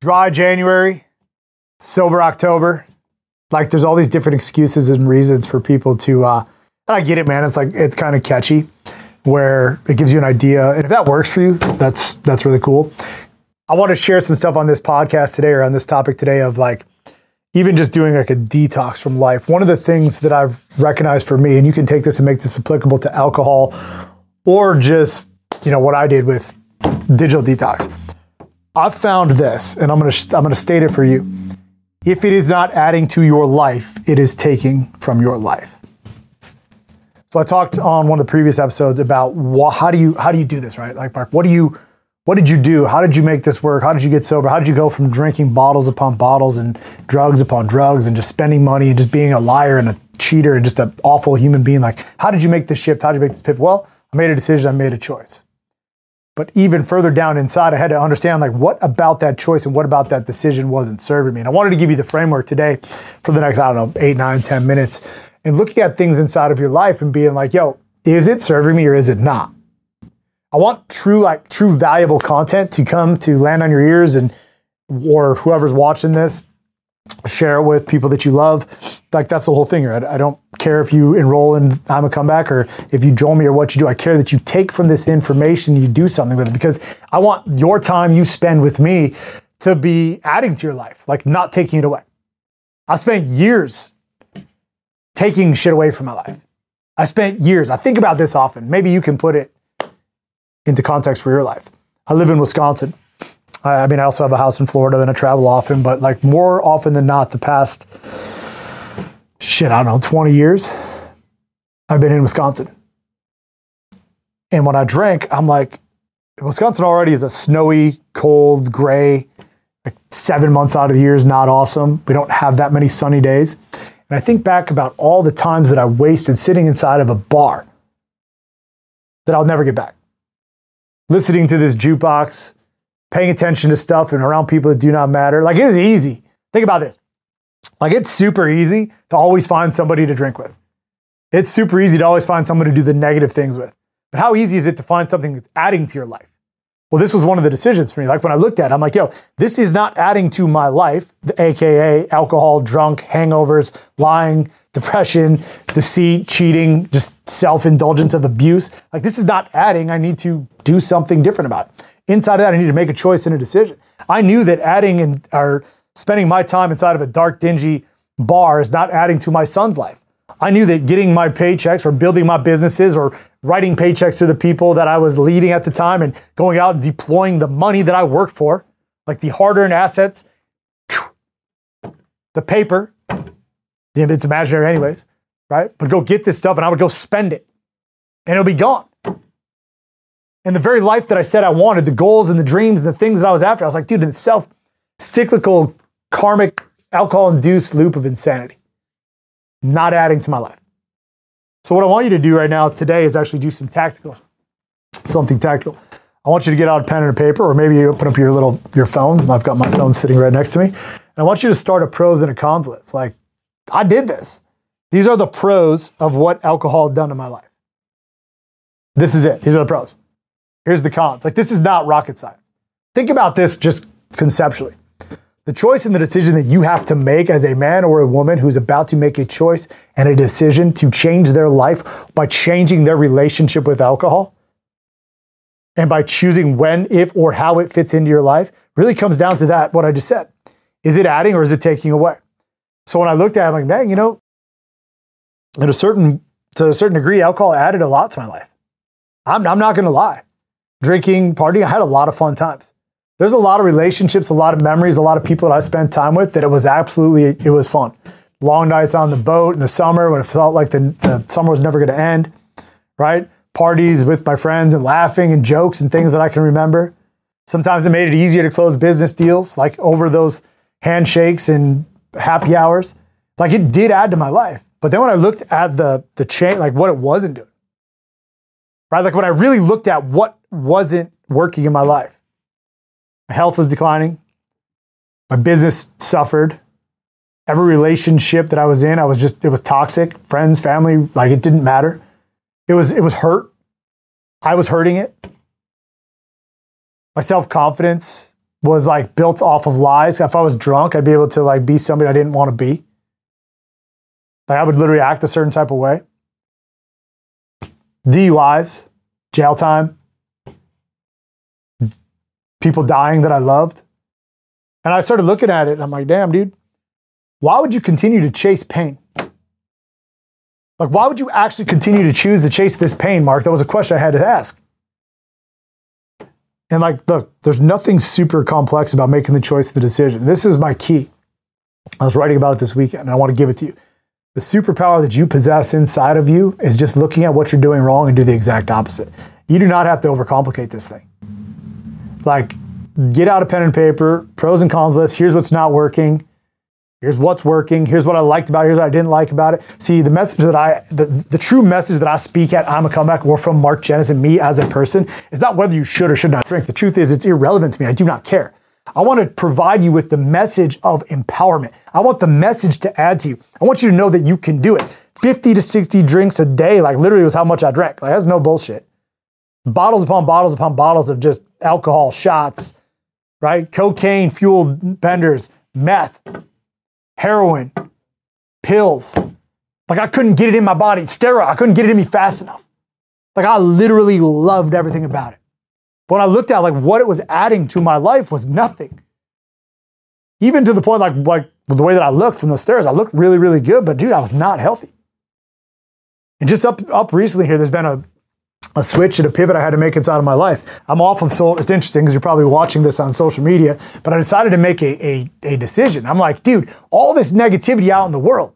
dry January, sober October. Like there's all these different excuses and reasons for people to uh and I get it, man. It's like it's kind of catchy where it gives you an idea. And if that works for you, that's that's really cool. I want to share some stuff on this podcast today or on this topic today of like even just doing like a detox from life. One of the things that I've recognized for me, and you can take this and make this applicable to alcohol or just, you know, what I did with digital detox. I've found this, and I'm gonna I'm gonna state it for you. If it is not adding to your life, it is taking from your life. So I talked on one of the previous episodes about wh- how do you how do you do this, right? Like Mark, what do you what did you do? How did you make this work? How did you get sober? How did you go from drinking bottles upon bottles and drugs upon drugs and just spending money and just being a liar and a cheater and just an awful human being? Like, how did you make this shift? How did you make this pivot? Well, I made a decision, I made a choice. But even further down inside, I had to understand like what about that choice and what about that decision wasn't serving me. And I wanted to give you the framework today for the next, I don't know, eight, nine, ten minutes and looking at things inside of your life and being like, yo, is it serving me or is it not? I want true, like true valuable content to come to land on your ears and or whoever's watching this, share it with people that you love. Like that's the whole thing. Right? I don't care if you enroll in I'm a comeback or if you join me or what you do. I care that you take from this information, you do something with it because I want your time you spend with me to be adding to your life, like not taking it away. I spent years taking shit away from my life. I spent years, I think about this often. Maybe you can put it into context for your life. I live in Wisconsin. I mean, I also have a house in Florida and I travel often, but like more often than not, the past shit, I don't know, 20 years, I've been in Wisconsin. And when I drank, I'm like, Wisconsin already is a snowy, cold, gray, like seven months out of the year is not awesome. We don't have that many sunny days. And I think back about all the times that I wasted sitting inside of a bar that I'll never get back. Listening to this jukebox, paying attention to stuff and around people that do not matter. Like it is easy. Think about this. Like it's super easy to always find somebody to drink with. It's super easy to always find someone to do the negative things with. But how easy is it to find something that's adding to your life? Well, this was one of the decisions for me. Like when I looked at it, I'm like, yo, this is not adding to my life, the AKA alcohol, drunk, hangovers, lying, depression, deceit, cheating, just self indulgence of abuse. Like this is not adding. I need to do something different about it. Inside of that, I need to make a choice and a decision. I knew that adding and or spending my time inside of a dark, dingy bar is not adding to my son's life. I knew that getting my paychecks or building my businesses or writing paychecks to the people that I was leading at the time and going out and deploying the money that I worked for, like the hard earned assets, the paper, it's imaginary anyways, right? But go get this stuff and I would go spend it and it'll be gone. And the very life that I said I wanted, the goals and the dreams and the things that I was after, I was like, dude, in self cyclical, karmic, alcohol induced loop of insanity not adding to my life. So what I want you to do right now today is actually do some tactical, something tactical. I want you to get out a pen and a paper, or maybe you open up your little your phone. I've got my phone sitting right next to me. And I want you to start a pros and a cons list. Like, I did this. These are the pros of what alcohol had done in my life. This is it. These are the pros. Here's the cons. Like, this is not rocket science. Think about this just conceptually. The choice and the decision that you have to make as a man or a woman who's about to make a choice and a decision to change their life by changing their relationship with alcohol and by choosing when, if, or how it fits into your life really comes down to that, what I just said. Is it adding or is it taking away? So when I looked at it, I'm like, man, you know, at a certain to a certain degree, alcohol added a lot to my life. I'm, I'm not gonna lie. Drinking, partying, I had a lot of fun times there's a lot of relationships, a lot of memories, a lot of people that I spent time with that it was absolutely, it was fun. Long nights on the boat in the summer when it felt like the, the summer was never going to end, right? Parties with my friends and laughing and jokes and things that I can remember. Sometimes it made it easier to close business deals, like over those handshakes and happy hours. Like it did add to my life. But then when I looked at the the chain, like what it wasn't doing, right? Like when I really looked at what wasn't working in my life, my health was declining. My business suffered. Every relationship that I was in, I was just, it was toxic. Friends, family, like it didn't matter. It was, it was hurt. I was hurting it. My self confidence was like built off of lies. If I was drunk, I'd be able to like be somebody I didn't want to be. Like I would literally act a certain type of way. DUIs, jail time, people dying that I loved. And I started looking at it and I'm like, damn, dude, why would you continue to chase pain? Like, why would you actually continue to choose to chase this pain, Mark? That was a question I had to ask. And like, look, there's nothing super complex about making the choice, of the decision. This is my key. I was writing about it this weekend, and I want to give it to you. The superpower that you possess inside of you is just looking at what you're doing wrong and do the exact opposite. You do not have to overcomplicate this thing. Like, get out a pen and paper, pros and cons list. Here's what's not working. Here's what's working. Here's what I liked about it. Here's what I didn't like about it. See, the message that I, the, the true message that I speak at I'm a comeback or from Mark Jenney's and me as a person is not whether you should or should not drink. The truth is, it's irrelevant to me. I do not care. I want to provide you with the message of empowerment. I want the message to add to you. I want you to know that you can do it. 50 to 60 drinks a day, like literally was how much I drank. Like that's no bullshit. Bottles upon bottles upon bottles of just alcohol shots, right? Cocaine fueled benders, meth, heroin, pills. Like I couldn't get it in my body, steroid. I couldn't get it in me fast enough. Like I literally loved everything about it. But when I looked at like what it was adding to my life was nothing. Even to the point like like the way that I looked from the stairs, I looked really really good, but dude, I was not healthy. And just up up recently here, there's been a a switch and a pivot I had to make inside of my life. I'm off of so it's interesting because you're probably watching this on social media, but I decided to make a, a, a decision. I'm like, dude, all this negativity out in the world.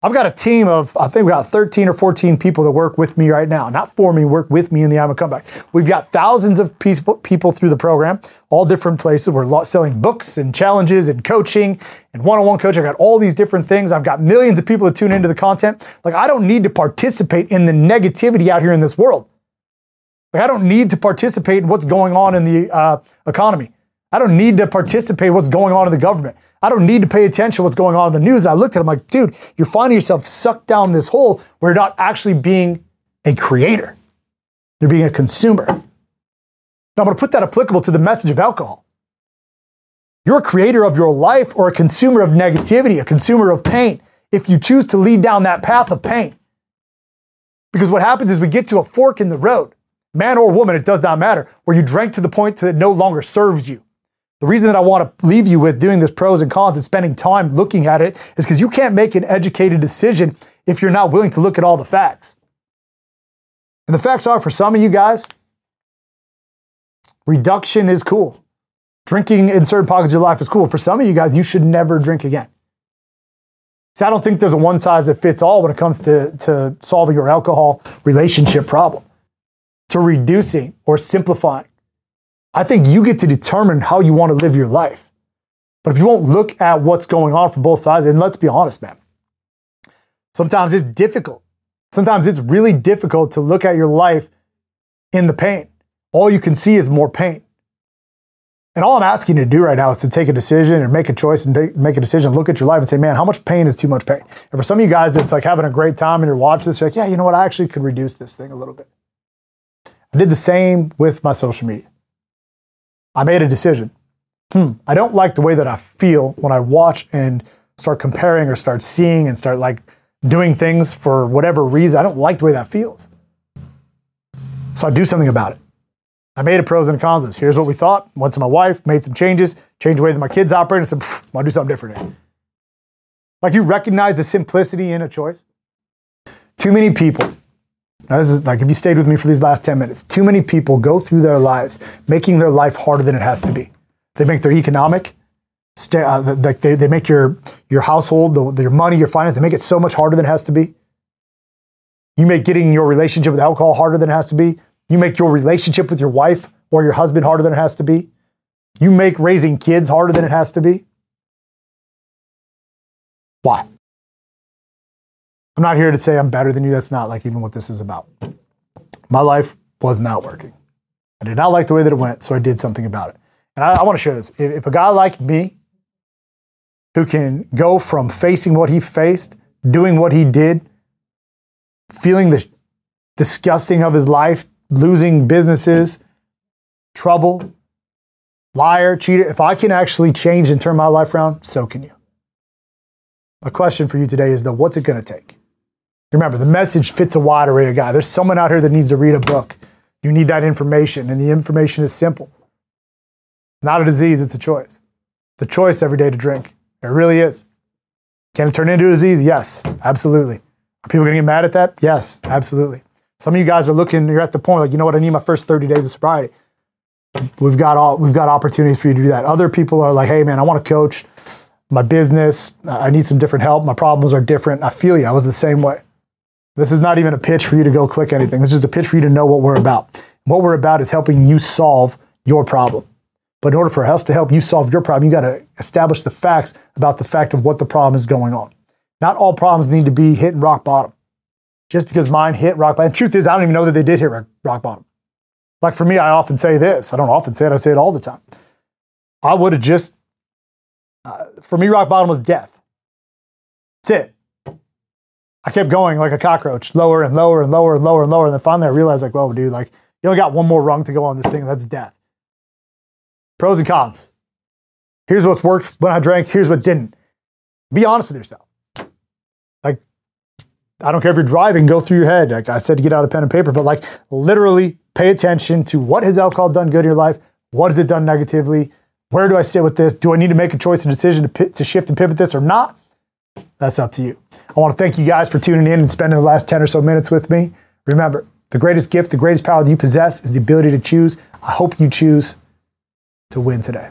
I've got a team of, I think we got 13 or 14 people that work with me right now. Not for me, work with me in the I'm a Comeback. We've got thousands of people through the program, all different places. We're selling books and challenges and coaching and one-on-one coaching. I've got all these different things. I've got millions of people that tune into the content. Like I don't need to participate in the negativity out here in this world. Like I don't need to participate in what's going on in the uh, economy. I don't need to participate what's going on in the government. I don't need to pay attention to what's going on in the news. And I looked at it, I'm like, dude, you're finding yourself sucked down this hole where you're not actually being a creator. You're being a consumer. Now I'm going to put that applicable to the message of alcohol. You're a creator of your life or a consumer of negativity, a consumer of pain, if you choose to lead down that path of pain. Because what happens is we get to a fork in the road, man or woman, it does not matter, where you drank to the point that it no longer serves you. The reason that I want to leave you with doing this pros and cons and spending time looking at it is because you can't make an educated decision if you're not willing to look at all the facts. And the facts are for some of you guys, reduction is cool. Drinking in certain pockets of your life is cool. For some of you guys, you should never drink again. See, I don't think there's a one size that fits all when it comes to, to solving your alcohol relationship problem, to reducing or simplifying I think you get to determine how you want to live your life. But if you won't look at what's going on from both sides, and let's be honest, man, sometimes it's difficult. Sometimes it's really difficult to look at your life in the pain. All you can see is more pain. And all I'm asking you to do right now is to take a decision and make a choice and make a decision, look at your life and say, man, how much pain is too much pain? And for some of you guys that's like having a great time and you're watching this, you're like, yeah, you know what? I actually could reduce this thing a little bit. I did the same with my social media. I made a decision. Hmm, I don't like the way that I feel when I watch and start comparing or start seeing and start like doing things for whatever reason. I don't like the way that feels. So I do something about it. I made a pros and cons list. Here's what we thought. Went to my wife, made some changes, changed the way that my kids operate, and said, I want to do something different. Like you recognize the simplicity in a choice. Too many people now, this is like if you stayed with me for these last 10 minutes, too many people go through their lives making their life harder than it has to be. They make their economic, stay, uh, they, they make your, your household, the, your money, your finance, they make it so much harder than it has to be. You make getting your relationship with alcohol harder than it has to be. You make your relationship with your wife or your husband harder than it has to be. You make raising kids harder than it has to be. Why? I'm not here to say I'm better than you. That's not like even what this is about. My life was not working. I did not like the way that it went, so I did something about it. And I, I want to share this. If, if a guy like me, who can go from facing what he faced, doing what he did, feeling the disgusting of his life, losing businesses, trouble, liar, cheater. If I can actually change and turn my life around, so can you. My question for you today is though, what's it going to take? Remember, the message fits a wide array of guys. There's someone out here that needs to read a book. You need that information, and the information is simple. Not a disease, it's a choice. The choice every day to drink. It really is. Can it turn into a disease? Yes, absolutely. Are people going to get mad at that? Yes, absolutely. Some of you guys are looking, you're at the point like, you know what, I need my first 30 days of sobriety. We've got all we've got opportunities for you to do that. Other people are like, hey man, I want to coach my business. I need some different help. My problems are different. I feel you. I was the same way. This is not even a pitch for you to go click anything. This is a pitch for you to know what we're about. What we're about is helping you solve your problem. But in order for us to help you solve your problem, you got to establish the facts about the fact of what the problem is going on. Not all problems need to be hitting rock bottom. Just because mine hit rock bottom. truth is, I don't even know that they did hit rock bottom. Like for me, I often say this. I don't often say it, I say it all the time. I would have just, uh, for me, rock bottom was death. That's it. I kept going like a cockroach, lower and lower and lower and lower and lower. And then finally I realized, like, well, dude, like, you only got one more rung to go on this thing, and that's death. Pros and cons. Here's what's worked when I drank, here's what didn't. Be honest with yourself. Like, I don't care if you're driving, go through your head. Like I said to get out a pen and paper, but like literally pay attention to what has alcohol done good in your life? What has it done negatively? Where do I sit with this? Do I need to make a choice and decision to, p- to shift and pivot this or not? That's up to you. I want to thank you guys for tuning in and spending the last 10 or so minutes with me. Remember, the greatest gift, the greatest power that you possess is the ability to choose. I hope you choose to win today.